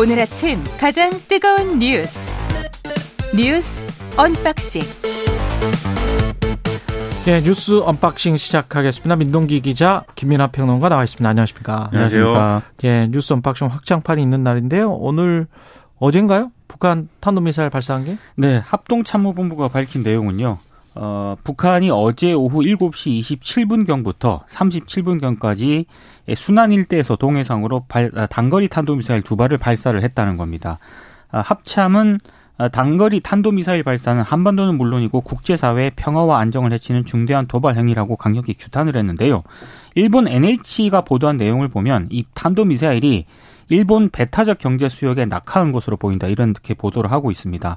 오늘 아침 가장 뜨거운 뉴스 뉴스 unboxing 예, 뉴스 unboxing 시작하겠습니다. 민동기 기자, 김민하 평론가 나와 있습니다. 안녕하십니까? 안녕하십니까? 예, 뉴스 unboxing 확장판이 있는 날인데요. 오늘 어젠가요? 북한 탄도미사일 발사한 게? 네, 합동참모본부가 밝힌 내용은요. 어, 북한이 어제 오후 7시 27분경부터 37분경까지 순안 일대에서 동해상으로 발, 아, 단거리 탄도미사일 두 발을 발사를 했다는 겁니다. 아, 합참은 아, 단거리 탄도미사일 발사는 한반도는 물론이고 국제사회의 평화와 안정을 해치는 중대한 도발 행위라고 강력히 규탄을 했는데요. 일본 NH가 보도한 내용을 보면 이 탄도미사일이 일본 배타적 경제 수역에 낙하한 것으로 보인다 이렇게 보도를 하고 있습니다.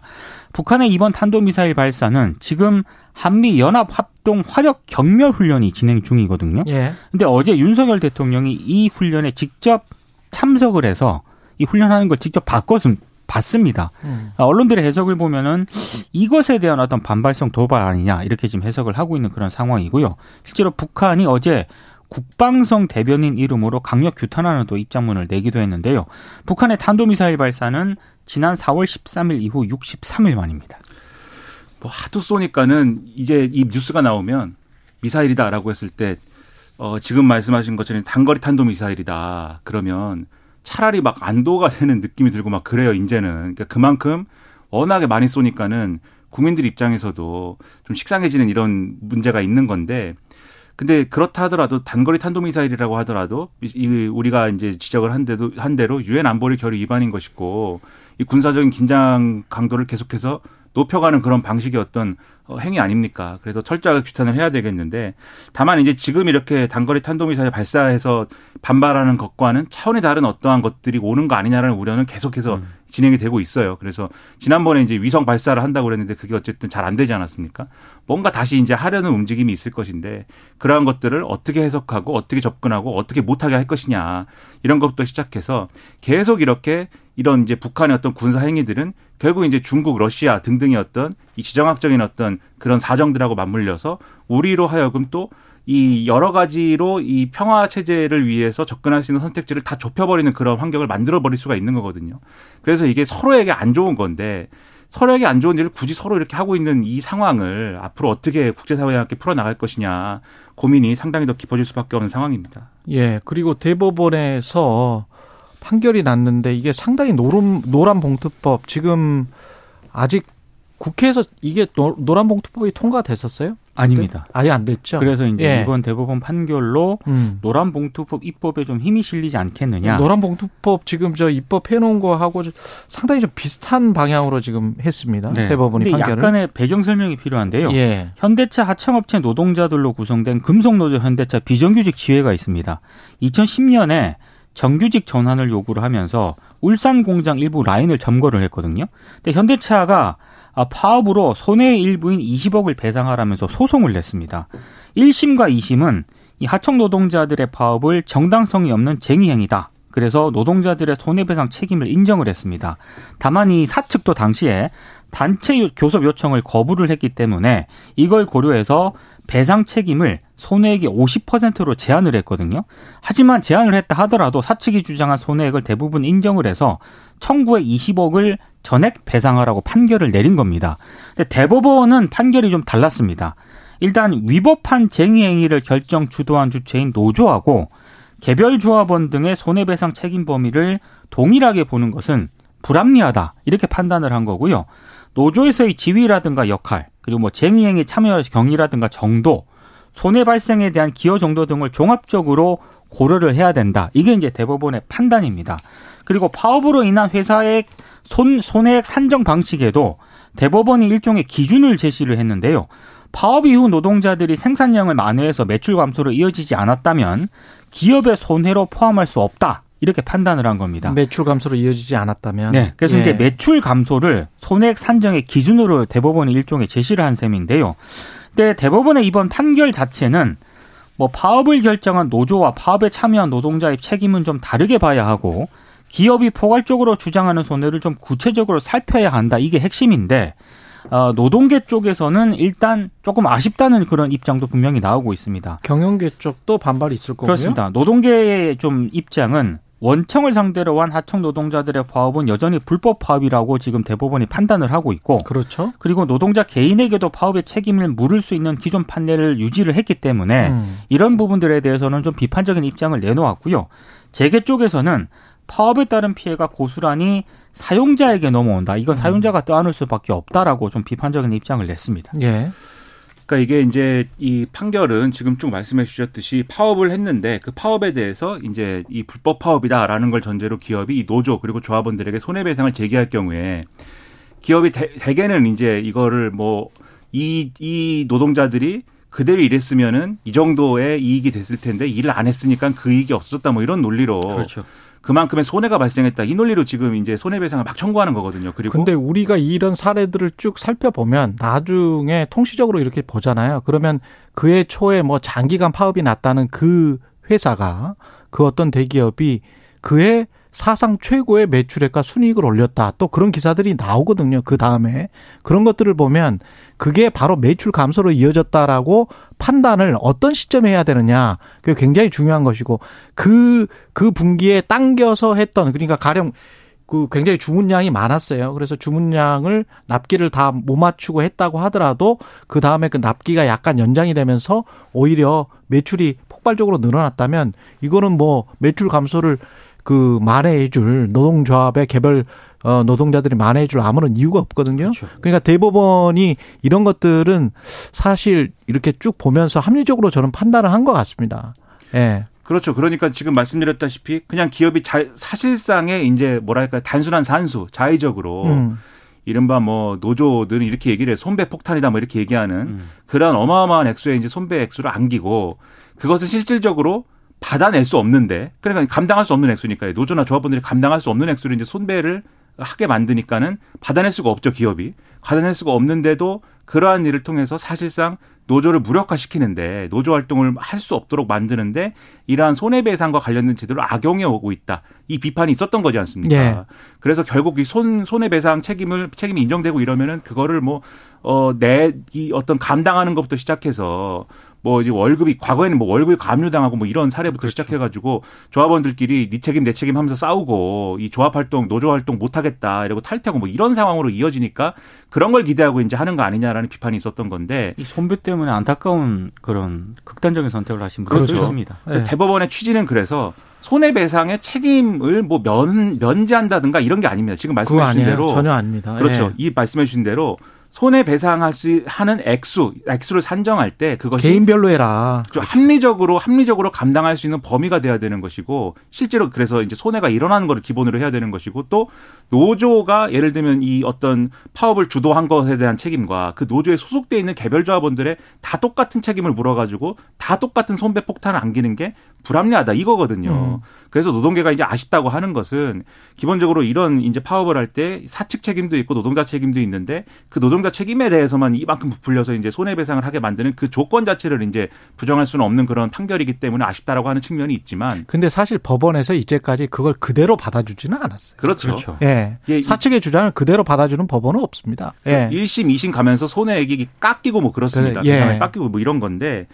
북한의 이번 탄도미사일 발사는 지금 한미 연합 합동 화력 경멸 훈련이 진행 중이거든요. 예. 근데 어제 윤석열 대통령이 이 훈련에 직접 참석을 해서 이 훈련하는 걸 직접 바꿨음 봤습니다. 음. 언론들의 해석을 보면은 이것에 대한 어떤 반발성 도발 아니냐 이렇게 지금 해석을 하고 있는 그런 상황이고요. 실제로 북한이 어제 국방성 대변인 이름으로 강력 규탄하는 또 입장문을 내기도 했는데요. 북한의 탄도미사일 발사는 지난 4월 13일 이후 63일 만입니다. 뭐 하도 쏘니까는 이제 이 뉴스가 나오면 미사일이다라고 했을 때 어, 지금 말씀하신 것처럼 단거리 탄도 미사일이다. 그러면 차라리 막 안도가 되는 느낌이 들고 막 그래요, 이제는. 그러니까 그만큼 워낙에 많이 쏘니까는 국민들 입장에서도 좀 식상해지는 이런 문제가 있는 건데 근데 그렇다 하더라도 단거리 탄도미사일이라고 하더라도 이 우리가 이제 지적을 한 대도 한 대로 유엔 안보리 결의 위반인 것이고 이 군사적인 긴장 강도를 계속해서 높여가는 그런 방식의 어떤 어, 행위 아닙니까? 그래서 철저하게 규탄을 해야 되겠는데 다만 이제 지금 이렇게 단거리 탄도미사일 발사해서 반발하는 것과는 차원이 다른 어떠한 것들이 오는 거 아니냐라는 우려는 계속해서 음. 진행이 되고 있어요. 그래서 지난번에 이제 위성 발사를 한다고 그랬는데 그게 어쨌든 잘 안 되지 않았습니까? 뭔가 다시 이제 하려는 움직임이 있을 것인데 그러한 것들을 어떻게 해석하고 어떻게 접근하고 어떻게 못하게 할 것이냐 이런 것부터 시작해서 계속 이렇게 이런 이제 북한의 어떤 군사 행위들은 결국 이제 중국, 러시아 등등의 어떤 이 지정학적인 어떤 그런 사정들하고 맞물려서 우리로 하여금 또 이 여러 가지로 이 평화 체제를 위해서 접근할 수 있는 선택지를 다 좁혀버리는 그런 환경을 만들어 버릴 수가 있는 거거든요. 그래서 이게 서로에게 안 좋은 건데 서로에게 안 좋은 일을 굳이 서로 이렇게 하고 있는 이 상황을 앞으로 어떻게 국제사회와 함께 풀어나갈 것이냐 고민이 상당히 더 깊어질 수밖에 없는 상황입니다. 예. 그리고 대법원에서 판결이 났는데 이게 상당히 노름, 노란 봉투법 지금 아직 국회에서 이게 노란 봉투법이 통과됐었어요? 아닙니다. 아예 안 됐죠. 그래서 이제 예. 이번 대법원 판결로 음. 노란 봉투법 입법에 좀 힘이 실리지 않겠느냐. 노란 봉투법 지금 저 입법해 놓은 거하고 상당히 좀 비슷한 방향으로 지금 했습니다. 네. 대법원이 근데 판결을. 약간의 배경 설명이 필요한데요. 예. 현대차 하청업체 노동자들로 구성된 금속노조 현대차 비정규직 지회가 있습니다. 2010년에 정규직 전환을 요구를 하면서 울산 공장 일부 라인을 점거를 했거든요. 근데 현대차가 파업으로 손해의 일부인 20억을 배상하라면서 소송을 냈습니다. 1심과 2심은 이 하청 노동자들의 파업을 정당성이 없는 쟁의 행위다. 그래서 노동자들의 손해배상 책임을 인정을 했습니다. 다만 이 사측도 당시에 단체 교섭 요청을 거부를 했기 때문에 이걸 고려해서 배상 책임을 손해액의 50%로 제한을 했거든요. 하지만 제한을 했다 하더라도 사측이 주장한 손해액을 대부분 인정을 해서 청구의 20억을 전액 배상하라고 판결을 내린 겁니다. 근데 대법원은 판결이 좀 달랐습니다. 일단 위법한 쟁의 행위를 결정 주도한 주체인 노조하고 개별 조합원 등의 손해배상 책임 범위를 동일하게 보는 것은 불합리하다 이렇게 판단을 한 거고요. 노조에서의 지위라든가 역할 그리고 뭐 쟁의행위 참여 경위라든가 정도 손해 발생에 대한 기여 정도 등을 종합적으로 고려를 해야 된다. 이게 이제 대법원의 판단입니다. 그리고 파업으로 인한 회사의 손, 손해액 산정 방식에도 대법원이 일종의 기준을 제시를 했는데요. 파업 이후 노동자들이 생산량을 만회해서 매출 감소로 이어지지 않았다면 기업의 손해로 포함할 수 없다. 이렇게 판단을 한 겁니다. 매출 감소로 이어지지 않았다면. 네. 그래서 예. 이제 매출 감소를 손해액 산정의 기준으로 대법원이 일종의 제시를 한 셈인데요. 근데 대법원의 이번 판결 자체는 뭐 파업을 결정한 노조와 파업에 참여한 노동자의 책임은 좀 다르게 봐야 하고 기업이 포괄적으로 주장하는 손해를 좀 구체적으로 살펴야 한다. 이게 핵심인데 어, 노동계 쪽에서는 일단 조금 아쉽다는 그런 입장도 분명히 나오고 있습니다. 경영계 쪽도 반발이 있을 거고요. 그렇습니다. 노동계의 좀 입장은 원청을 상대로 한 하청 노동자들의 파업은 여전히 불법 파업이라고 지금 대법원이 판단을 하고 있고 그렇죠. 그리고 노동자 개인에게도 파업의 책임을 물을 수 있는 기존 판례를 유지를 했기 때문에 음. 이런 부분들에 대해서는 좀 비판적인 입장을 내놓았고요. 재계 쪽에서는 파업에 따른 피해가 고스란히 사용자에게 넘어온다. 이건 음. 사용자가 떠안을 수밖에 없다라고 좀 비판적인 입장을 냈습니다. 예. 그러니까 이게 이제 이 판결은 지금 쭉 말씀해 주셨듯이 파업을 했는데 그 파업에 대해서 이제 이 불법 파업이다라는 걸 전제로 기업이 이 노조 그리고 조합원들에게 손해배상을 제기할 경우에 기업이 대, 대개는 이제 이거를 뭐 이 이 노동자들이 그대로 일했으면은 이 정도의 이익이 됐을 텐데 일을 안 했으니까 그 이익이 없어졌다 뭐 이런 논리로 그렇죠. 그만큼의 손해가 발생했다. 이 논리로 지금 이제 손해배상을 막 청구하는 거거든요. 그리고 근데 우리가 이런 사례들을 쭉 살펴보면 나중에 통시적으로 이렇게 보잖아요. 그러면 그해 초에 뭐 장기간 파업이 났다는 그 회사가 그 어떤 대기업이 그해 사상 최고의 매출액과 순이익을 올렸다. 또 그런 기사들이 나오거든요. 그 다음에. 그런 것들을 보면 그게 바로 매출 감소로 이어졌다라고 판단을 어떤 시점에 해야 되느냐. 그게 굉장히 중요한 것이고 그, 그 분기에 당겨서 했던 그러니까 가령 그 굉장히 주문량이 많았어요. 그래서 주문량을 납기를 다 못 맞추고 했다고 하더라도 그 다음에 그 납기가 약간 연장이 되면서 오히려 매출이 폭발적으로 늘어났다면 이거는 뭐 매출 감소를 그 만회해줄 노동조합의 개별 어, 노동자들이 만회해줄 아무런 이유가 없거든요. 그렇죠. 그러니까 대법원이 이런 것들은 사실 이렇게 쭉 보면서 합리적으로 저는 판단을 한 것 같습니다. 예. 그렇죠. 그러니까 지금 말씀드렸다시피 그냥 기업이 자, 사실상의 이제 뭐랄까 단순한 산수, 자의적으로 음. 이른바 뭐 노조들은 이렇게 얘기를 해 손배 폭탄이다 뭐 이렇게 얘기하는 음. 그런 어마어마한 액수의 이제 손배 액수를 안기고 그것을 실질적으로 받아낼 수 없는데 그러니까 감당할 수 없는 액수니까요. 노조나 조합원들이 감당할 수 없는 액수를 이제 손배를 하게 만드니까는 받아낼 수가 없죠 기업이 받아낼 수가 없는데도 그러한 일을 통해서 사실상 노조를 무력화시키는데 노조 활동을 할 수 없도록 만드는데 이러한 손해배상과 관련된 제도를 악용해 오고 있다. 이 비판이 있었던 거지 않습니까? 예. 그래서 결국 이 손, 손해배상 책임을, 책임이 인정되고 이러면은 그거를 뭐, 어, 내, 이 어떤 감당하는 것부터 시작해서 뭐 이제 월급이 과거에는 뭐 월급이 감류당하고 뭐 이런 사례부터 그렇죠. 시작해가지고 조합원들끼리 네 책임 내 책임 하면서 싸우고 이 조합 활동 노조 활동 못하겠다 이러고 탈퇴하고 뭐 이런 상황으로 이어지니까 그런 걸 기대하고 이제 하는 거 아니냐라는 비판이 있었던 건데 이 손배 때문에 안타까운 그런 극단적인 선택을 하신 분들도 그렇죠. 있습니다. 네. 대법원의 취지는 그래서 손해배상의 책임을 뭐 면, 면제한다든가 이런 게 아닙니다. 지금 말씀해 주신 대로 전혀 아닙니다. 그렇죠. 네. 이 말씀해 주신 대로 손해배상할 수 하는 액수, 액수를 산정할 때 그것이 개인별로 해라. 그렇죠. 합리적으로 합리적으로 감당할 수 있는 범위가 돼야 되는 것이고 실제로 그래서 이제 손해가 일어나는 것을 기본으로 해야 되는 것이고 또 노조가 예를 들면 이 어떤 파업을 주도한 것에 대한 책임과 그 노조에 소속돼 있는 개별 조합원들의 다 똑같은 책임을 물어가지고 다 똑같은 손배 폭탄을 안기는 게 불합리하다 이거거든요. 음. 그래서 노동계가 이제 아쉽다고 하는 것은 기본적으로 이런 이제 파업을 할 때 사측 책임도 있고 노동자 책임도 있는데 그 노동 자 책임에 대해서만 이만큼 부풀려서 이제 손해배상을 하게 만드는 그 조건 자체를 이제 부정할 수는 없는 그런 판결이기 때문에 아쉽다라고 하는 측면이 있지만 근데 사실 법원에서 이제까지 그걸 그대로 받아주지는 않았어요. 그렇죠. 그렇죠. 예. 예. 사측의 주장을 그대로 받아주는 법원은 없습니다. 예. 1심, 2심 가면서 손해액이 깎이고 뭐 그렇습니다. 그래, 예. 깎이고 뭐 이런 건데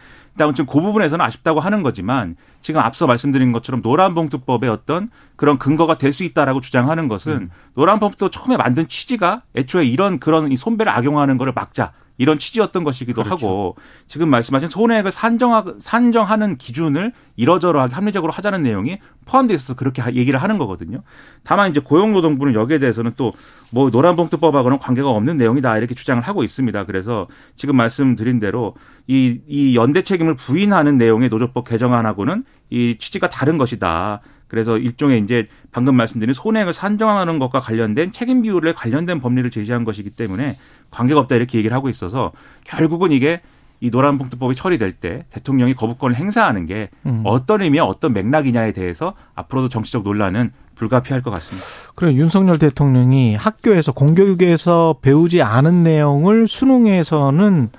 아무튼 그 부분에서는 아쉽다고 하는 거지만 지금 앞서 말씀드린 것처럼 노란봉투법의 어떤 그런 근거가 될 수 있다라고 주장하는 것은 음. 노란봉투 처음에 만든 취지가 애초에 이런 그런 이 손배를 악용하는 거를 막자 이런 취지였던 것이기도 그렇죠. 하고 지금 말씀하신 손해액을 산정하, 산정하는 기준을 이러저러하게 합리적으로 하자는 내용이 포함되어 있어서 그렇게 얘기를 하는 거거든요. 다만 이제 고용노동부는 여기에 대해서는 또 뭐 노란봉투법하고는 관계가 없는 내용이다 이렇게 주장을 하고 있습니다. 그래서 지금 말씀드린 대로 이, 이 연대 책임을 부인하는 내용의 노조법 개정안하고는 이 취지가 다른 것이다. 그래서 일종의 이제 방금 말씀드린 손해액을 산정하는 것과 관련된 책임 비율에 관련된 법리를 제시한 것이기 때문에 관계가 없다 이렇게 얘기를 하고 있어서 결국은 이게 이 노란봉투법이 처리될 때 대통령이 거부권을 행사하는 게 음. 어떤 의미와 어떤 맥락이냐에 대해서 앞으로도 정치적 논란은 불가피할 것 같습니다. 그래 윤석열 대통령이 학교에서 공교육에서 배우지 않은 내용을 수능에서는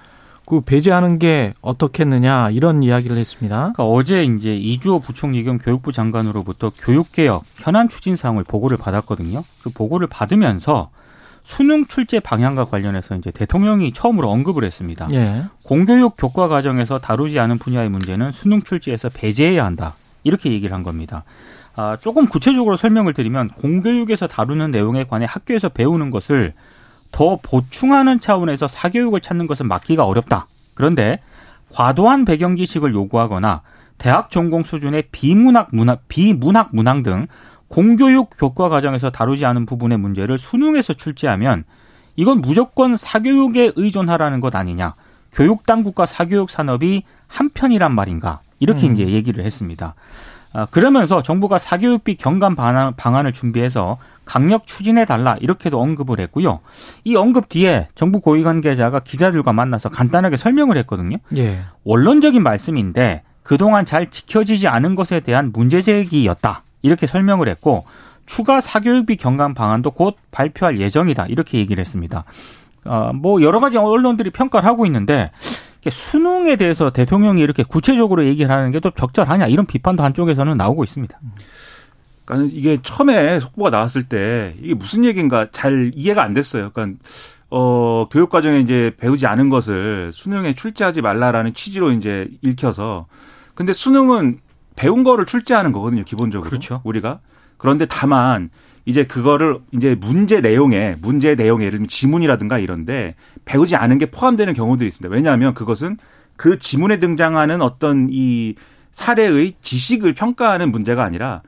그 배제하는 게 어떻겠느냐 이런 이야기를 했습니다. 그러니까 어제 이제 이주호 부총리 겸 교육부 장관으로부터 교육개혁 현안 추진 사항을 보고를 받았거든요. 그 보고를 받으면서 수능 출제 방향과 관련해서 이제 대통령이 처음으로 언급을 했습니다. 예. 공교육 교과 과정에서 다루지 않은 분야의 문제는 수능 출제에서 배제해야 한다. 이렇게 얘기를 한 겁니다. 아, 조금 구체적으로 설명을 드리면 공교육에서 다루는 내용에 관해 학교에서 배우는 것을 더 보충하는 차원에서 사교육을 찾는 것은 막기가 어렵다. 그런데 과도한 배경 지식을 요구하거나 대학 전공 수준의 비문학 문학 비문학 문항 등 공교육 교과 과정에서 다루지 않은 부분의 문제를 수능에서 출제하면 이건 무조건 사교육에 의존하라는 것 아니냐. 교육 당국과 사교육 산업이 한편이란 말인가. 이렇게 음. 이제 얘기를 했습니다. 아, 그러면서 정부가 사교육비 경감 방안을 준비해서 강력 추진해 달라 이렇게도 언급을 했고요. 이 언급 뒤에 정부 고위 관계자가 기자들과 만나서 간단하게 설명을 했거든요. 예. 원론적인 말씀인데 그동안 잘 지켜지지 않은 것에 대한 문제 제기였다. 이렇게 설명을 했고 추가 사교육비 경감 방안도 곧 발표할 예정이다. 이렇게 얘기를 했습니다. 어, 뭐 여러 가지 언론들이 평가를 하고 있는데 수능에 대해서 대통령이 이렇게 구체적으로 얘기를 하는 게 또 적절하냐 이런 비판도 한쪽에서는 나오고 있습니다. 그러니까 이게 처음에 속보가 나왔을 때 이게 무슨 얘기인가 잘 이해가 안 됐어요. 그러니까 어 교육 과정에 이제 배우지 않은 것을 수능에 출제하지 말라라는 취지로 이제 읽혀서 근데 수능은 배운 거를 출제하는 거거든요, 기본적으로. 그렇죠. 우리가. 그런데 다만 이제 그거를 이제 문제 내용에 문제 내용에 예를 들면 지문이라든가 이런데 배우지 않은 게 포함되는 경우들이 있습니다. 왜냐하면 그것은 그 지문에 등장하는 어떤 이 사례의 지식을 평가하는 문제가 아니라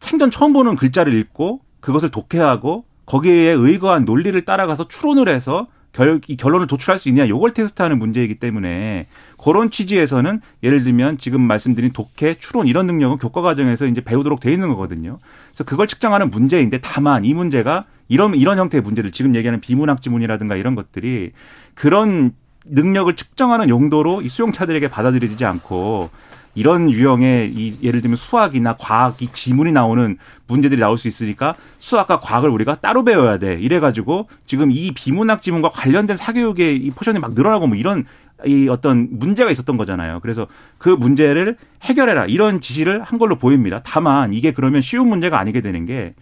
생전 처음 보는 글자를 읽고 그것을 독해하고 거기에 의거한 논리를 따라가서 추론을 해서 결, 이 결론을 도출할 수 있냐 요걸 테스트하는 문제이기 때문에 그런 취지에서는 예를 들면 지금 말씀드린 독해, 추론 이런 능력은 교과 과정에서 이제 배우도록 돼 있는 거거든요. 그래서 그걸 측정하는 문제인데 다만 이 문제가 이런 이런 형태의 문제들 지금 얘기하는 비문학 지문이라든가 이런 것들이 그런 능력을 측정하는 용도로 이 수용자들에게 받아들여지지 않고 이런 유형의 이 예를 들면 수학이나 과학 이 지문이 나오는 문제들이 나올 수 있으니까 수학과 과학을 우리가 따로 배워야 돼. 이래 가지고 지금 이 비문학 지문과 관련된 사교육의 이 포션이 막 늘어나고 뭐 이런 이 어떤 문제가 있었던 거잖아요. 그래서 그 문제를 해결해라 이런 지시를 한 걸로 보입니다. 다만 이게 그러면 쉬운 문제가 아니게 되는 게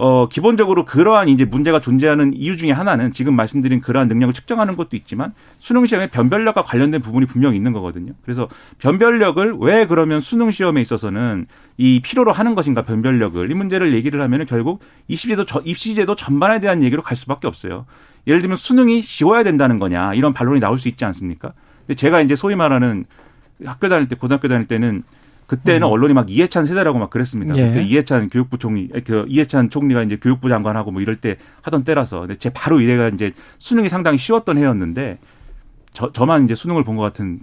어, 기본적으로 그러한 이제 문제가 존재하는 이유 중에 하나는 지금 말씀드린 그러한 능력을 측정하는 것도 있지만 수능 시험에 변별력과 관련된 부분이 분명히 있는 거거든요. 그래서 변별력을 왜 그러면 수능 시험에 있어서는 이 필요로 하는 것인가 변별력을 이 문제를 얘기를 하면 은 결국 입시제도 입시제도 전반에 대한 얘기로 갈 수밖에 없어요. 예를 들면 수능이 쉬워야 된다는 거냐 이런 반론이 나올 수 있지 않습니까? 근데 제가 이제 소위 말하는 학교 다닐 때 고등학교 다닐 때는 그때는 음. 언론이 막 이해찬 세대라고 막 그랬습니다. 예. 그때 이해찬 교육부 총리, 그 이해찬 총리가 이제 교육부 장관하고 뭐 이럴 때 하던 때라서. 근데 제 바로 이래가 이제 수능이 상당히 쉬웠던 해였는데 저, 저만 이제 수능을 본 것 같은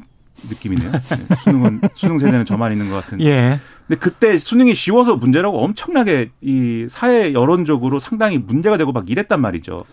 느낌이네요. 네. 수능은 수능 세대는 저만 있는 것 같은. 예. 근데 그때 수능이 쉬워서 문제라고 엄청나게 이 사회 여론적으로 상당히 문제가 되고 막 이랬단 말이죠.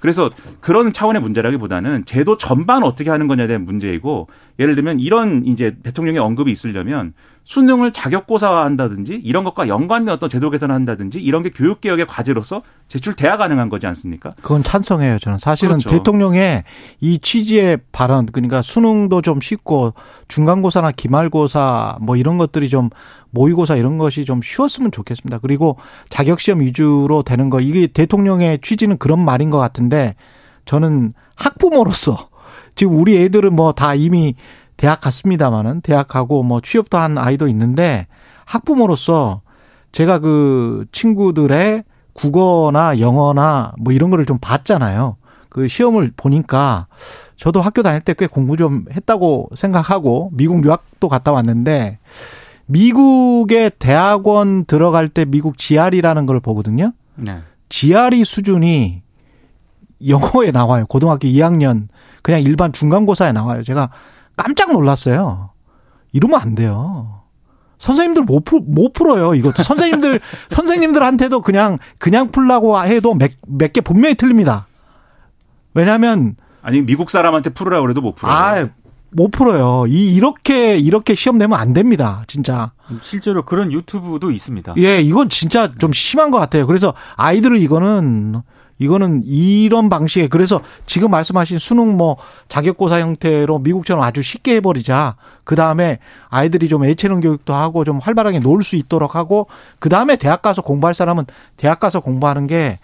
그래서 그런 차원의 문제라기보다는 제도 전반 어떻게 하는 거냐에 대한 문제이고 예를 들면 이런 이제 대통령의 언급이 있으려면 수능을 자격고사화한다든지 이런 것과 연관된 어떤 제도 개선을 한다든지 이런 게 교육 개혁의 과제로서 제출돼야 가능한 거지 않습니까? 그건 찬성해요. 저는 사실은 그렇죠. 대통령의 이 취지의 발언 그러니까 수능도 좀 쉽고 중간고사나 기말고사 뭐 이런 것들이 좀 모의고사 이런 것이 좀 쉬웠으면 좋겠습니다. 그리고 자격 시험 위주로 되는 거 이게 대통령의 취지는 그런 말인 것 같은데 저는 학부모로서 지금 우리 애들은 뭐 다 이미 대학 갔습니다마는 대학 가고 뭐 취업도 한 아이도 있는데 학부모로서 제가 그 친구들의 국어나 영어나 뭐 이런 거를 좀 봤잖아요. 그 시험을 보니까 저도 학교 다닐 때 꽤 공부 좀 했다고 생각하고 미국 유학도 갔다 왔는데 미국의 대학원 들어갈 때 미국 GR이라는 걸 보거든요. 네. GRE 수준이 영어에 나와요. 고등학교 2학년 그냥 일반 중간고사에 나와요. 제가 깜짝 놀랐어요. 이러면 안 돼요. 선생님들 못, 풀, 못 풀어요. 이것도 선생님들 선생님들한테도 그냥 그냥 풀라고 해도 몇 몇 개 분명히 틀립니다. 왜냐하면 아니 미국 사람한테 풀으라 그래도 못 풀어요. 아, 못 풀어요. 이 이렇게 이렇게 시험 내면 안 됩니다. 진짜. 실제로 그런 유튜브도 있습니다. 예, 이건 진짜 좀 심한 것 같아요. 그래서 아이들을 이거는 이거는 이런 방식의 그래서 지금 말씀하신 수능 뭐 자격고사 형태로 미국처럼 아주 쉽게 해버리자. 그 다음에 아이들이 좀 애체능 교육도 하고 좀 활발하게 놀 수 있도록 하고 그 다음에 대학 가서 공부할 사람은 대학 가서 공부하는 게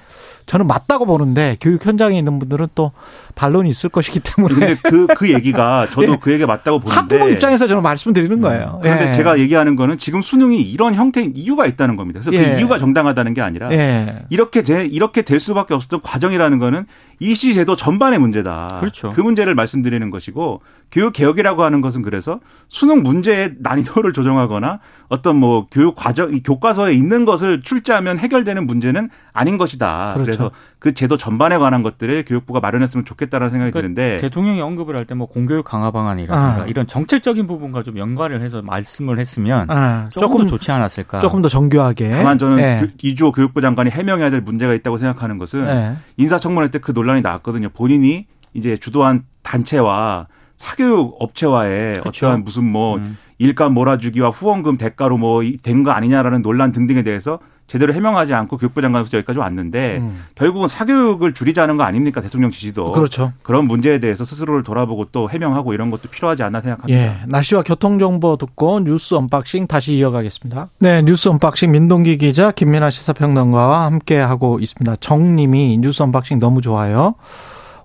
저는 맞다고 보는데 교육 현장에 있는 분들은 또 반론이 있을 것이기 때문에. 근데 그, 그 얘기가 저도 예. 그 얘기가 맞다고 보는데. 학부모 입장에서 저는 말씀드리는 거예요. 그런데 예. 제가 얘기하는 거는 지금 수능이 이런 형태인 이유가 있다는 겁니다. 그래서 그 예. 그 이유가 정당하다는 게 아니라 예. 이렇게 돼, 이렇게 될 수밖에 없었던 과정이라는 거는 이시 제도 전반의 문제다. 그렇죠. 그 문제를 말씀드리는 것이고 교육 개혁이라고 하는 것은 그래서 수능 문제의 난이도를 조정하거나 어떤 뭐 교육 과정 교과서에 있는 것을 출제하면 해결되는 문제는 아닌 것이다. 그렇죠. 그래서 그 제도 전반에 관한 것들을 교육부가 마련했으면 좋겠다라는 생각이 그러니까 드는데 대통령이 언급을 할 때 뭐 공교육 강화 방안이라든가 아. 이런 정책적인 부분과 좀 연관을 해서 말씀을 했으면 아. 조금, 조금, 더 좋지 않았을까. 조금 더 정교하게. 다만 저는 네. 이주호 교육부 장관이 해명해야 될 문제가 있다고 생각하는 것은 네. 인사청문회 때 그 논란이 나왔거든요. 본인이 이제 주도한 단체와 사교육 업체와의 그렇죠. 어떠한 무슨 뭐 음. 일감 몰아주기와 후원금 대가로 뭐 된 거 아니냐라는 논란 등등에 대해서 제대로 해명하지 않고 교육부 장관으로서 여기까지 왔는데 음. 결국은 사교육을 줄이자는 거 아닙니까 대통령 지시도 그렇죠. 그런 문제에 대해서 스스로를 돌아보고 또 해명하고 이런 것도 필요하지 않나 생각합니다. 예, 날씨와 교통 정보 듣고 뉴스 언박싱 다시 이어가겠습니다. 네, 뉴스 언박싱 민동기 기자 김민하 시사평론가와 함께 하고 있습니다. 정님이 뉴스 언박싱 너무 좋아요.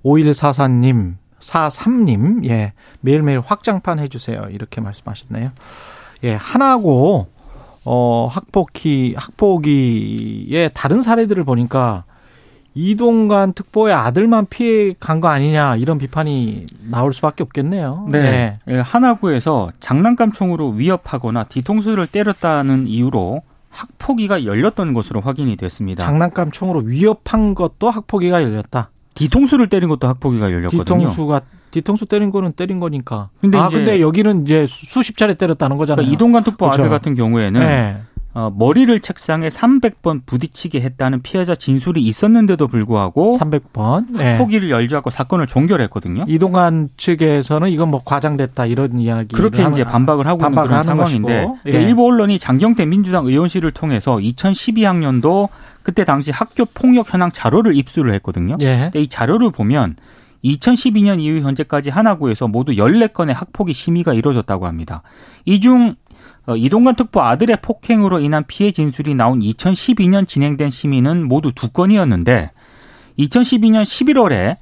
5144님 43님, 예, 매일매일 확장판 해주세요. 이렇게 말씀하셨네요. 예, 하나고, 어, 학폭기, 학폭기의 다른 사례들을 보니까 이동관 특보의 아들만 피해 간 거 아니냐 이런 비판이 나올 수밖에 없겠네요. 네. 네. 하나구에서 장난감 총으로 위협하거나 뒤통수를 때렸다는 이유로 학폭위가 열렸던 것으로 확인이 됐습니다. 장난감 총으로 위협한 것도 학폭위가 열렸다. 뒤통수를 때린 것도 학폭위가 열렸거든요. 뒤통수가 뒤통수 때린 거는 때린 거니까. 근데 아 근데 여기는 이제 수십 차례 때렸다는 거잖아요. 그러니까 이동관 특보 그렇죠. 아들 같은 경우에는 네. 어, 머리를 책상에 300번 부딪히게 했다는 피해자 진술이 있었는데도 불구하고 300번 학폭위를 네. 열지 않고 사건을 종결했거든요. 이동관 측에서는 이건 뭐 과장됐다 이런 이야기 그렇게 이제 반박을 하고 있는 그런 상황인데 예. 일부 언론이 장경태 민주당 의원실을 통해서 2012학년도 그때 당시 학교 폭력 현황 자료를 입수를 했거든요. 예. 이 자료를 보면 2012년 이후 현재까지 하나구에서 모두 14건의 학폭위 심의가 이루어졌다고 합니다. 이중 어, 이동관 특보 아들의 폭행으로 인한 피해 진술이 나온 2012년 진행된 심의는 모두 두 건이었는데 2012년 11월에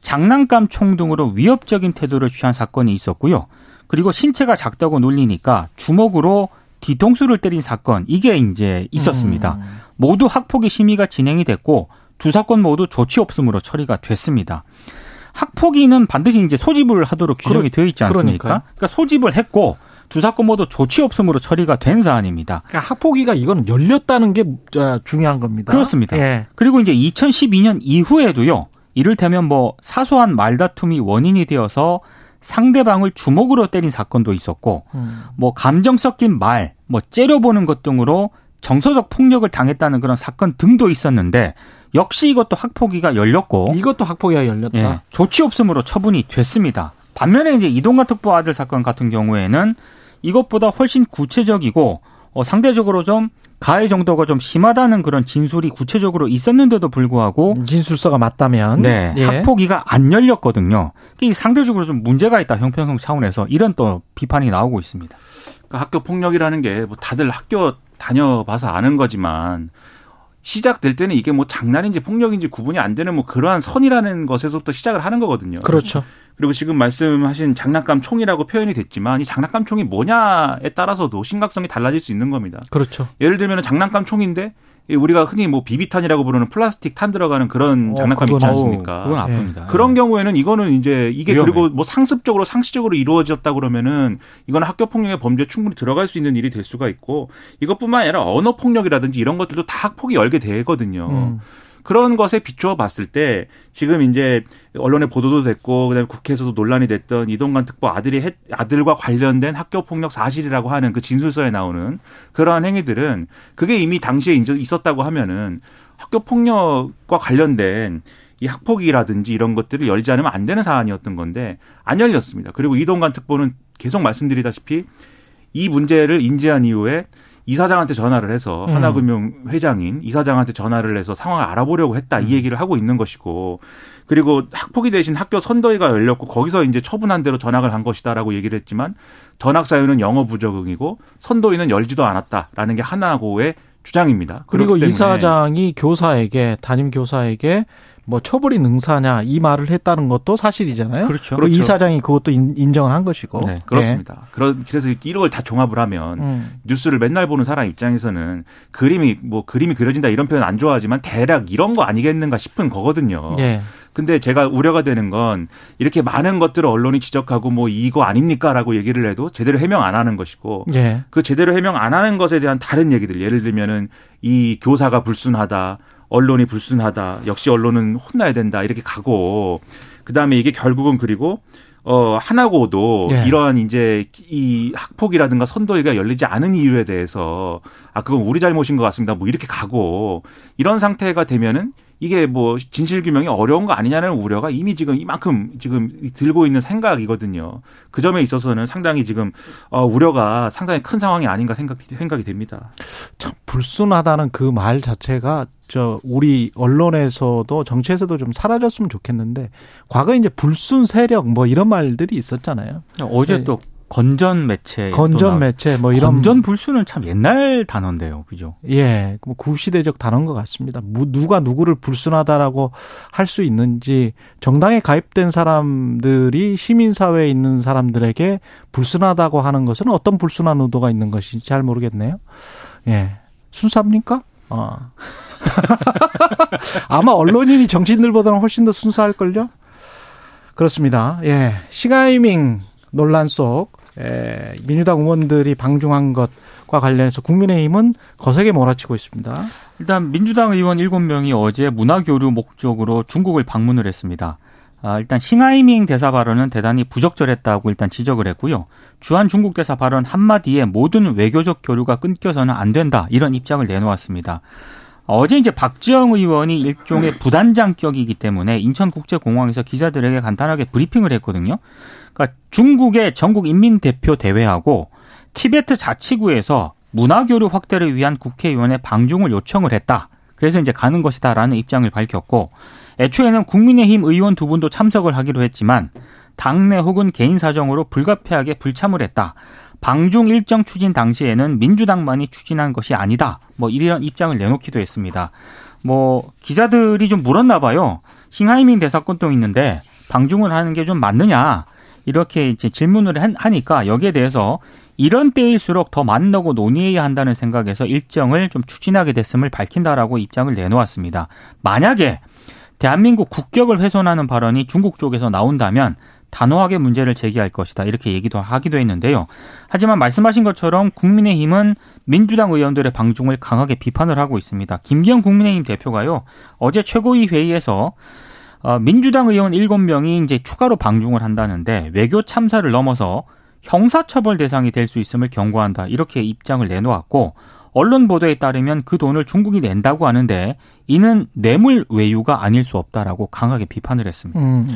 장난감 총 등으로 위협적인 태도를 취한 사건이 있었고요. 그리고 신체가 작다고 놀리니까 주먹으로 뒤통수를 때린 사건 이게 이제 있었습니다. 음. 모두 학폭위 심의가 진행이 됐고 두 사건 모두 조치 없음으로 처리가 됐습니다. 학폭위는 반드시 이제 소집을 하도록 규정이 되어 있지 않습니까? 그러니까. 그러니까 소집을 했고 두 사건 모두 조치 없음으로 처리가 된 사안입니다. 그러니까 학폭위가 이거는 열렸다는 게 중요한 겁니다. 그렇습니다. 예. 그리고 이제 2012년 이후에도요. 이를테면 뭐 사소한 말다툼이 원인이 되어서 상대방을 주먹으로 때린 사건도 있었고 음. 뭐 감정 섞인 말, 뭐 째려보는 것 등으로 정서적 폭력을 당했다는 그런 사건 등도 있었는데 역시 이것도 학폭위가 열렸고 이것도 학폭위가 열렸다. 예, 조치 없음으로 처분이 됐습니다. 반면에 이제 이동관 특보 아들 사건 같은 경우에는 이것보다 훨씬 구체적이고 어, 상대적으로 좀 가해 정도가 좀 심하다는 그런 진술이 구체적으로 있었는데도 불구하고 진술서가 맞다면 네 예. 학폭위가 안 열렸거든요. 이게 상대적으로 좀 문제가 있다 형평성 차원에서 이런 또 비판이 나오고 있습니다. 그러니까 학교 폭력이라는 게 뭐 다들 학교 다녀봐서 아는 거지만 시작될 때는 이게 뭐 장난인지 폭력인지 구분이 안 되는 뭐 그러한 선이라는 것에서부터 시작을 하는 거거든요. 그렇죠. 그리고 지금 말씀하신 장난감 총이라고 표현이 됐지만 이 장난감 총이 뭐냐에 따라서도 심각성이 달라질 수 있는 겁니다. 그렇죠. 예를 들면 장난감 총인데 우리가 흔히 뭐 비비탄이라고 부르는 플라스틱 탄 들어가는 그런 어, 장난감 있지 않습니까? 그건 아픕니다. 예. 그런 경우에는 이거는 이제 이게 위험해. 그리고 뭐 상습적으로 상시적으로 이루어졌다 그러면은 이거는 학교 폭력의 범죄에 충분히 들어갈 수 있는 일이 될 수가 있고 이것뿐만 아니라 언어 폭력이라든지 이런 것들도 다 학폭이 열게 되거든요. 음. 그런 것에 비추어 봤을 때 지금 이제 언론에 보도도 됐고 그다음에 국회에서도 논란이 됐던 이동관 특보 아들이 했, 아들과 관련된 학교 폭력 사실이라고 하는 그 진술서에 나오는 그러한 행위들은 그게 이미 당시에 있었다고 하면은 학교 폭력과 관련된 이 학폭이라든지 이런 것들을 열지 않으면 안 되는 사안이었던 건데 안 열렸습니다. 그리고 이동관 특보는 계속 말씀드리다시피 이 문제를 인지한 이후에 이사장한테 전화를 해서 음. 하나금융 회장인 이사장한테 전화를 해서 상황을 알아보려고 했다 이 음. 얘기를 하고 있는 것이고 그리고 학폭이 대신 학교 선더위가 열렸고 거기서 이제 처분한 대로 전학을 한 것이다라고 얘기를 했지만 전학 사유는 영어 부적응이고 선더위는 열지도 않았다라는 게 하나고의 주장입니다. 그리고 이사장이 교사에게 담임 교사에게 뭐 처벌이 능사냐 이 말을 했다는 것도 사실이잖아요. 그렇죠. 그리고 그렇죠. 이 사장이 그것도 인, 정을 한 것이고. 네, 그렇습니다. 네. 그래서 이런 걸다 종합을 하면 음. 뉴스를 맨날 보는 사람 입장에서는 그림이 뭐 그림이 그려진다 이런 표현 안 좋아하지만 대략 이런 거 아니겠는가 싶은 거거든요. 네. 근데 제가 우려가 되는 건 이렇게 많은 것들을 언론이 지적하고 뭐 이거 아닙니까라고 얘기를 해도 제대로 해명 안 하는 것이고 네. 그 제대로 해명 안 하는 것에 대한 다른 얘기들 예를 들면은 이 교사가 불순하다 언론이 불순하다. 역시 언론은 혼나야 된다. 이렇게 가고 그다음에 이게 결국은 그리고 어, 하나고도 예. 이러한 이제 이 학폭이라든가 선도위가 열리지 않은 이유에 대해서 아, 그건 우리 잘못인 것 같습니다. 뭐 이렇게 가고 이런 상태가 되면은 이게 뭐 진실 규명이 어려운 거 아니냐는 우려가 이미 지금 이만큼 지금 들고 있는 생각이거든요. 그 점에 있어서는 상당히 지금 어 우려가 상당히 큰 상황이 아닌가 생각 생각이 됩니다. 참 불순하다는 그 말 자체가 저 우리 언론에서도 정치에서도 좀 사라졌으면 좋겠는데 과거에 이제 불순 세력 뭐 이런 말들이 있었잖아요. 어제 네. 또 건전 매체 건전 매체 뭐 이런 건전 불순은 참 옛날 단어인데요, 그죠? 예, 뭐 구시대적 단어인 것 같습니다. 누가 누구를 불순하다라고 할 수 있는지 정당에 가입된 사람들이 시민 사회에 있는 사람들에게 불순하다고 하는 것은 어떤 불순한 의도가 있는 것인지 잘 모르겠네요. 예, 순수합니까? 어. 아마 언론인이 정치인들보다는 훨씬 더 순수할걸요? 그렇습니다. 예. 시가이밍 논란 속 에, 민주당 의원들이 방중한 것과 관련해서 국민의힘은 거세게 몰아치고 있습니다. 일단 민주당 의원 7명이 어제 문화교류 목적으로 중국을 방문을 했습니다. 아, 일단 싱하이밍 대사 발언은 대단히 부적절했다고 일단 지적을 했고요. 주한 중국 대사 발언 한마디에 모든 외교적 교류가 끊겨서는 안 된다. 이런 입장을 내놓았습니다. 어제 이제 박지영 의원이 일종의 부단장격이기 때문에 인천국제공항에서 기자들에게 간단하게 브리핑을 했거든요. 그러니까 중국의 전국 인민대표 대회하고 티베트 자치구에서 문화교류 확대를 위한 국회의원의 방중을 요청을 했다. 그래서 이제 가는 것이다라는 입장을 밝혔고 애초에는 국민의힘 의원 두 분도 참석을 하기로 했지만 당내 혹은 개인 사정으로 불가피하게 불참을 했다. 방중 일정 추진 당시에는 민주당만이 추진한 것이 아니다. 뭐 이런 입장을 내놓기도 했습니다. 뭐 기자들이 좀 물었나 봐요. 싱하이밍 대사건도 있는데 방중을 하는 게 좀 맞느냐 이렇게 이제 질문을 하니까 여기에 대해서 이런 때일수록 더 만나고 논의해야 한다는 생각에서 일정을 좀 추진하게 됐음을 밝힌다라고 입장을 내놓았습니다. 만약에 대한민국 국격을 훼손하는 발언이 중국 쪽에서 나온다면 단호하게 문제를 제기할 것이다. 이렇게 얘기도 하기도 했는데요. 하지만 말씀하신 것처럼 국민의힘은 민주당 의원들의 방중을 강하게 비판을 하고 있습니다. 김기현 국민의힘 대표가요. 어제 최고위 회의에서 어, 민주당 의원 7명이 이제 추가로 방중을 한다는데 외교 참사를 넘어서 형사처벌 대상이 될 수 있음을 경고한다. 이렇게 입장을 내놓았고 언론 보도에 따르면 그 돈을 중국이 낸다고 하는데 이는 뇌물 외유가 아닐 수 없다라고 강하게 비판을 했습니다. 음.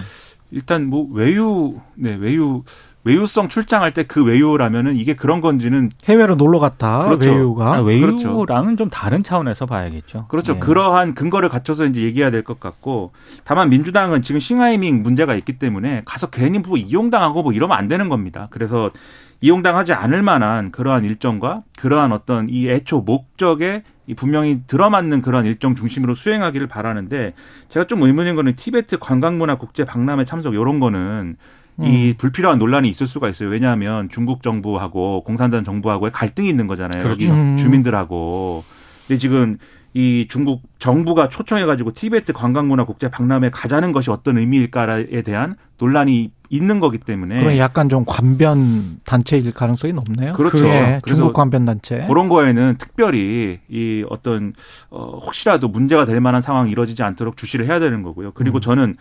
일단 뭐 외유 네 외유 외유성 출장할 때 그 외유라면은 이게 그런 건지는 해외로 놀러 갔다 그렇죠. 외유가 아, 외유랑은 그렇죠. 좀 다른 차원에서 봐야겠죠. 그렇죠. 네. 그러한 근거를 갖춰서 이제 얘기해야 될 것 같고 다만 민주당은 지금 싱하이밍 문제가 있기 때문에 가서 괜히 뭐 이용당하고 뭐 이러면 안 되는 겁니다. 그래서 이용당하지 않을 만한 그러한 일정과 그러한 어떤 이 애초 목적에 분명히 들어맞는 그런 일정 중심으로 수행하기를 바라는데 제가 좀 의문인 거는 티베트 관광문화 국제 박람회 참석 이런 거는 음. 이 불필요한 논란이 있을 수가 있어요. 왜냐하면 중국 정부하고 공산당 정부하고의 갈등이 있는 거잖아요. 그렇죠. 여기 음. 주민들하고. 근데 지금 이 중국 정부가 초청해가지고 티베트 관광문화 국제 박람회 가자는 것이 어떤 의미일까에 대한 논란이 있는 거기 때문에 그럼 약간 좀 관변 단체일 가능성이 높네요. 그렇죠. 예, 중국 관변 단체 그런 거에는 특별히 이 어떤 어 혹시라도 문제가 될 만한 상황이 이뤄지지 않도록 주시를 해야 되는 거고요. 그리고 음. 저는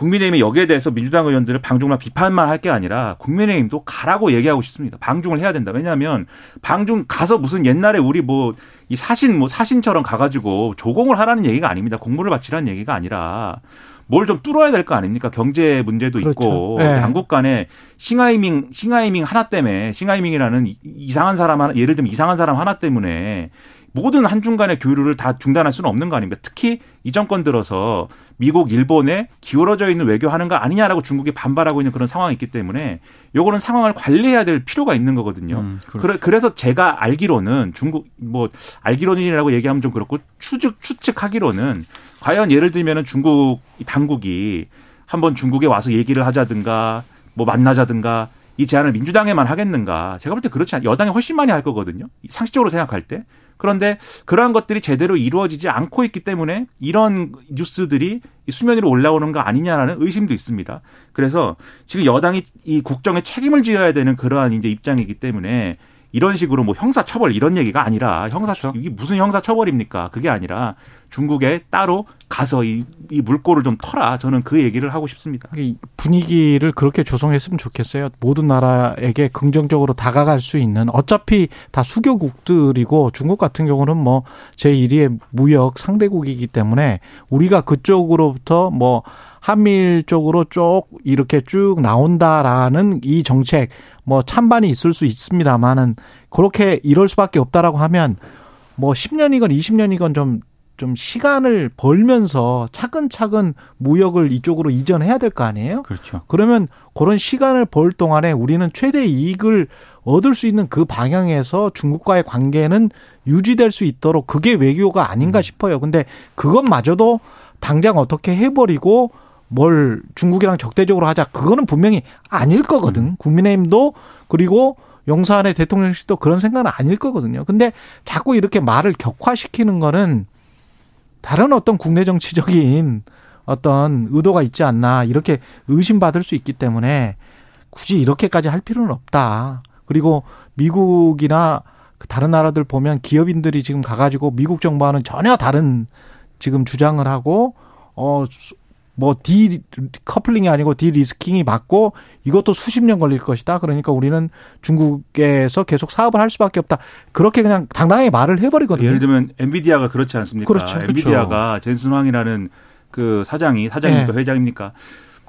국민의힘이 여기에 대해서 민주당 의원들을 방중만 비판만 할 게 아니라 국민의힘도 가라고 얘기하고 싶습니다. 방중을 해야 된다. 왜냐하면 방중 가서 무슨 옛날에 우리 뭐 이 사신 뭐 사신처럼 가가지고 조공을 하라는 얘기가 아닙니다. 공부를 바치라는 얘기가 아니라 뭘 좀 뚫어야 될 거 아닙니까? 경제 문제도 그렇죠. 있고 네. 양국 간에 싱하이밍 싱하이밍 하나 때문에 싱하이밍이라는 이상한 사람 하나 예를 들면 이상한 사람 하나 때문에 모든 한중간의 교류를 다 중단할 수는 없는 거 아닙니까? 특히 이 정권 들어서 미국, 일본에 기울어져 있는 외교하는 거 아니냐라고 중국이 반발하고 있는 그런 상황이 있기 때문에 요거는 상황을 관리해야 될 필요가 있는 거거든요. 음, 그래, 그래서 제가 알기로는 중국 뭐 알기로는이라고 얘기하면 좀 그렇고 추측 추측하기로는 과연 예를 들면은 중국 당국이 한번 중국에 와서 얘기를 하자든가 뭐 만나자든가 이 제안을 민주당에만 하겠는가? 제가 볼 때 그렇지 않, 여당이 훨씬 많이 할 거거든요. 상식적으로 생각할 때. 그런데 그러한 것들이 제대로 이루어지지 않고 있기 때문에 이런 뉴스들이 수면 위로 올라오는 거 아니냐라는 의심도 있습니다. 그래서 지금 여당이 이 국정에 책임을 지어야 되는 그러한 이제 입장이기 때문에 이런 식으로 뭐 형사 처벌 이런 얘기가 아니라 형사 그렇죠. 이게 무슨 형사 처벌입니까? 그게 아니라 중국에 따로 가서 이, 이 물꼬를 좀 터라. 저는 그 얘기를 하고 싶습니다. 분위기를 그렇게 조성했으면 좋겠어요. 모든 나라에게 긍정적으로 다가갈 수 있는 어차피 다 수교국들이고 중국 같은 경우는 뭐 제1위의 무역 상대국이기 때문에 우리가 그쪽으로부터 뭐 한미일 쪽으로 쭉 이렇게 쭉 나온다라는 이 정책 뭐 찬반이 있을 수 있습니다만은 그렇게 이럴 수밖에 없다라고 하면 뭐 10년이건 20년이건 좀, 좀 시간을 벌면서 차근차근 무역을 이쪽으로 이전해야 될 거 아니에요? 그렇죠. 그러면 그런 시간을 벌 동안에 우리는 최대 이익을 얻을 수 있는 그 방향에서 중국과의 관계는 유지될 수 있도록 그게 외교가 아닌가 음. 싶어요. 근데 그것마저도 당장 어떻게 해버리고 뭘 중국이랑 적대적으로 하자 그거는 분명히 아닐 거거든. 음. 국민의힘도 그리고 용산의 대통령실도 그런 생각은 아닐 거거든요. 근데 자꾸 이렇게 말을 격화시키는 거는 다른 어떤 국내 정치적인 어떤 의도가 있지 않나 이렇게 의심받을 수 있기 때문에 굳이 이렇게까지 할 필요는 없다. 그리고 미국이나 그 다른 나라들 보면 기업인들이 지금 가가지고 미국 정부와는 전혀 다른 지금 주장을 하고 어 뭐 디커플링이 아니고 디리스킹이 맞고 이것도 수십 년 걸릴 것이다. 그러니까 우리는 중국에서 계속 사업을 할 수밖에 없다. 그렇게 그냥 당당하게 말을 해버리거든요. 예를 들면 엔비디아가 그렇지 않습니까? 그렇죠. 엔비디아가 그렇죠. 젠슨 황이라는 그 사장이 사장입니까 네. 회장입니까?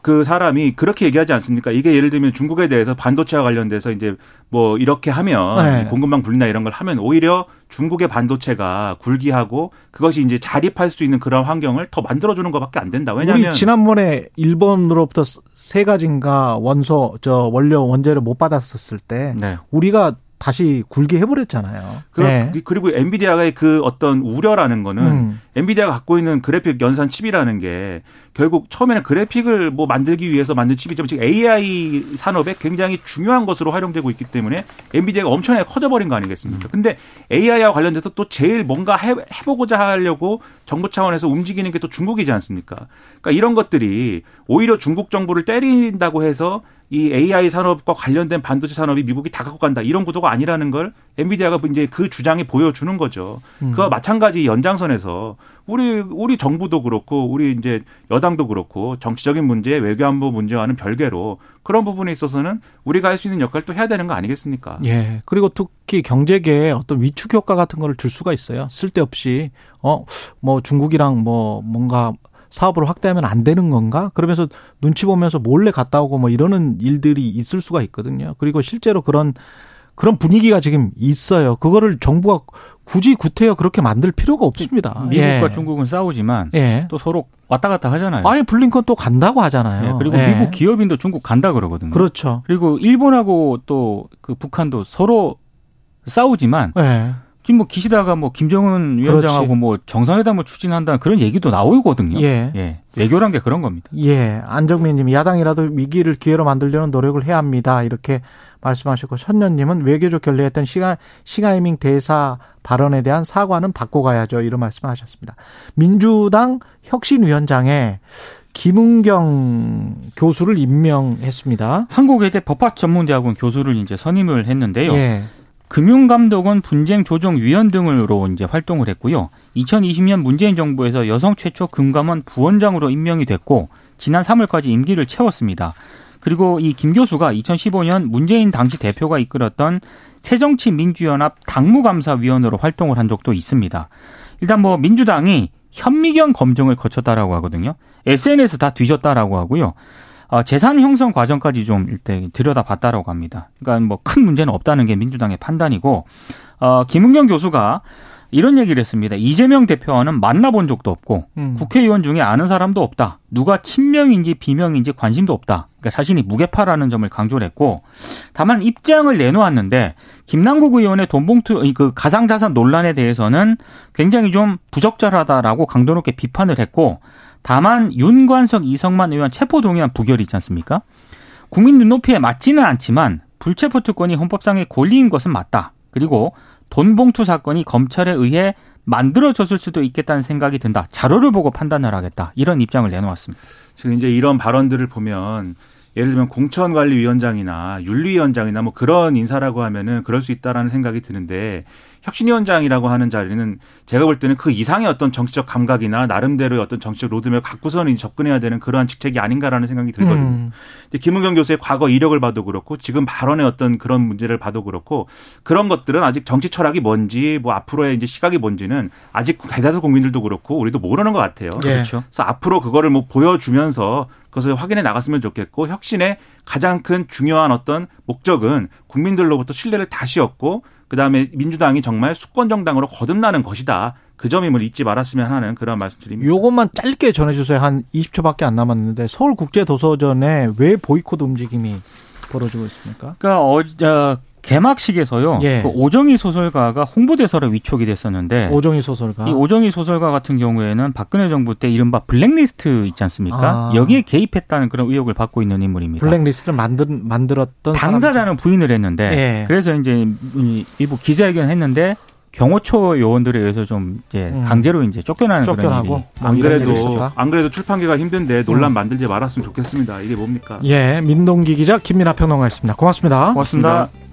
그 사람이 그렇게 얘기하지 않습니까? 이게 예를 들면 중국에 대해서 반도체와 관련돼서 이제 뭐 이렇게 하면 네. 공급망 분리나 이런 걸 하면 오히려 중국의 반도체가 굴기하고 그것이 이제 자립할 수 있는 그런 환경을 더 만들어주는 것밖에 안 된다. 왜냐하면 우리 지난번에 일본으로부터 세 가지인가 원소 저 원료 원재를 못 받았었을 때 네. 우리가 다시 굴게 해버렸잖아요. 그, 네. 그리고 엔비디아의 그 어떤 우려라는 거는 음. 엔비디아가 갖고 있는 그래픽 연산 칩이라는 게 결국 처음에는 그래픽을 뭐 만들기 위해서 만든 칩이지만 지금 AI 산업에 굉장히 중요한 것으로 활용되고 있기 때문에 엔비디아가 엄청나게 커져버린 거 아니겠습니까? 음. 근데 AI와 관련돼서 또 제일 뭔가 해, 해보고자 하려고 정부 차원에서 움직이는 게 또 중국이지 않습니까? 그러니까 이런 것들이 오히려 중국 정부를 때린다고 해서 이 AI 산업과 관련된 반도체 산업이 미국이 다 갖고 간다 이런 구도가 아니라는 걸 엔비디아가 이제 그 주장이 보여주는 거죠. 음. 그와 마찬가지 연장선에서 우리 우리 정부도 그렇고 우리 이제 여당도 그렇고 정치적인 문제, 외교안보 문제와는 별개로 그런 부분에 있어서는 우리가 할 수 있는 역할을 또 해야 되는 거 아니겠습니까? 예. 그리고 특히 경제계에 어떤 위축 효과 같은 거를 줄 수가 있어요. 쓸데없이 어 뭐 중국이랑 뭐 뭔가 사업을 확대하면 안 되는 건가? 그러면서 눈치 보면서 몰래 갔다 오고 뭐 이러는 일들이 있을 수가 있거든요. 그리고 실제로 그런 그런 분위기가 지금 있어요. 그거를 정부가 굳이 구태여 그렇게 만들 필요가 없습니다. 미국과 예. 중국은 싸우지만 예. 또 서로 왔다 갔다 하잖아요. 아니 블링컨 또 간다고 하잖아요. 예. 그리고 예. 미국 기업인도 중국 간다 그러거든요. 그렇죠. 그리고 일본하고 또 그 북한도 서로 싸우지만 예. 지금 뭐 기시다가 뭐 김정은 위원장하고 그렇지. 뭐 정상회담을 추진한다는 그런 얘기도 나오거든요. 예. 예. 외교란 게 그런 겁니다. 예. 안정민 님, 야당이라도 위기를 기회로 만들려는 노력을 해야 합니다. 이렇게 말씀하셨고, 천년 님은 외교적 결례했던 시가, 시가이밍 대사 발언에 대한 사과는 받고 가야죠. 이런 말씀 하셨습니다. 민주당 혁신위원장에 김은경 교수를 임명했습니다. 한국외대 법학전문대학원 교수를 이제 선임을 했는데요. 예. 금융감독원 분쟁조정위원 등으로 이제 활동을 했고요. 2020년 문재인 정부에서 여성 최초 금감원 부원장으로 임명이 됐고 지난 3월까지 임기를 채웠습니다. 그리고 이 김 교수가 2015년 문재인 당시 대표가 이끌었던 새정치민주연합 당무감사위원으로 활동을 한 적도 있습니다. 일단 뭐 민주당이 현미경 검증을 거쳤다라고 하거든요. SNS 다 뒤졌다라고 하고요. 어, 재산 형성 과정까지 좀 일단 들여다봤다라고 합니다. 그러니까 뭐 큰 문제는 없다는 게 민주당의 판단이고 어, 김은경 교수가 이런 얘기를 했습니다. 이재명 대표와는 만나본 적도 없고 음. 국회의원 중에 아는 사람도 없다. 누가 친명인지 비명인지 관심도 없다. 그러니까 자신이 무게파라는 점을 강조를 했고 다만 입장을 내놓았는데 김남국 의원의 돈봉투 그 가상자산 논란에 대해서는 굉장히 좀 부적절하다라고 강도 높게 비판을 했고 다만 윤관석 이성만 의원 체포 동의안 부결이 있지 않습니까? 국민 눈높이에 맞지는 않지만 불체포 특권이 헌법상의 권리인 것은 맞다. 그리고 돈봉투 사건이 검찰에 의해 만들어졌을 수도 있겠다는 생각이 든다. 자료를 보고 판단을 하겠다. 이런 입장을 내놓았습니다. 지금 이제 이런 발언들을 보면 예를 들면 공천관리위원장이나 윤리위원장이나 뭐 그런 인사라고 하면은 그럴 수 있다라는 생각이 드는데 혁신위원장이라고 하는 자리는 제가 볼 때는 그 이상의 어떤 정치적 감각이나 나름대로의 어떤 정치적 로드맵을 갖고서는 접근해야 되는 그러한 직책이 아닌가라는 생각이 들거든요. 음. 김은경 교수의 과거 이력을 봐도 그렇고 지금 발언의 어떤 그런 문제를 봐도 그렇고 그런 것들은 아직 정치 철학이 뭔지 뭐 앞으로의 이제 시각이 뭔지는 아직 대다수 국민들도 그렇고 우리도 모르는 것 같아요. 네. 그렇죠. 그래서 앞으로 그거를 뭐 보여주면서 그것을 확인해 나갔으면 좋겠고 혁신의 가장 큰 중요한 어떤 목적은 국민들로부터 신뢰를 다시 얻고 그다음에 민주당이 정말 수권 정당으로 거듭나는 것이다. 그 점임을 잊지 말았으면 하는 그런 말씀드립니다. 요것만 짧게 전해주세요. 한 20초밖에 안 남았는데 서울국제도서전에 왜 보이콧 움직임이 벌어지고 있습니까? 그러니까 어, 개막식에서요. 예. 그 오정희 소설가가 홍보대사로 위촉이 됐었는데 오정희 소설가 이 오정희 소설가 같은 경우에는 박근혜 정부 때 이른바 블랙리스트 있지 않습니까? 아. 여기에 개입했다는 그런 의혹을 받고 있는 인물입니다. 블랙리스트를 만들 만들었던 당사자는 부인을 했는데 예. 그래서 이제 일부 기자회견 했는데 경호처 요원들에 의해서 좀 이제 음. 강제로 이제 쫓겨나는 쫓겨나고 그런 일이 안 그래도 안 그래도 출판계가 힘든데 논란 음. 만들지 말았으면 좋겠습니다. 이게 뭡니까? 예, 민동기 기자 김민아 평론가였습니다. 고맙습니다. 고맙습니다. 고맙습니다.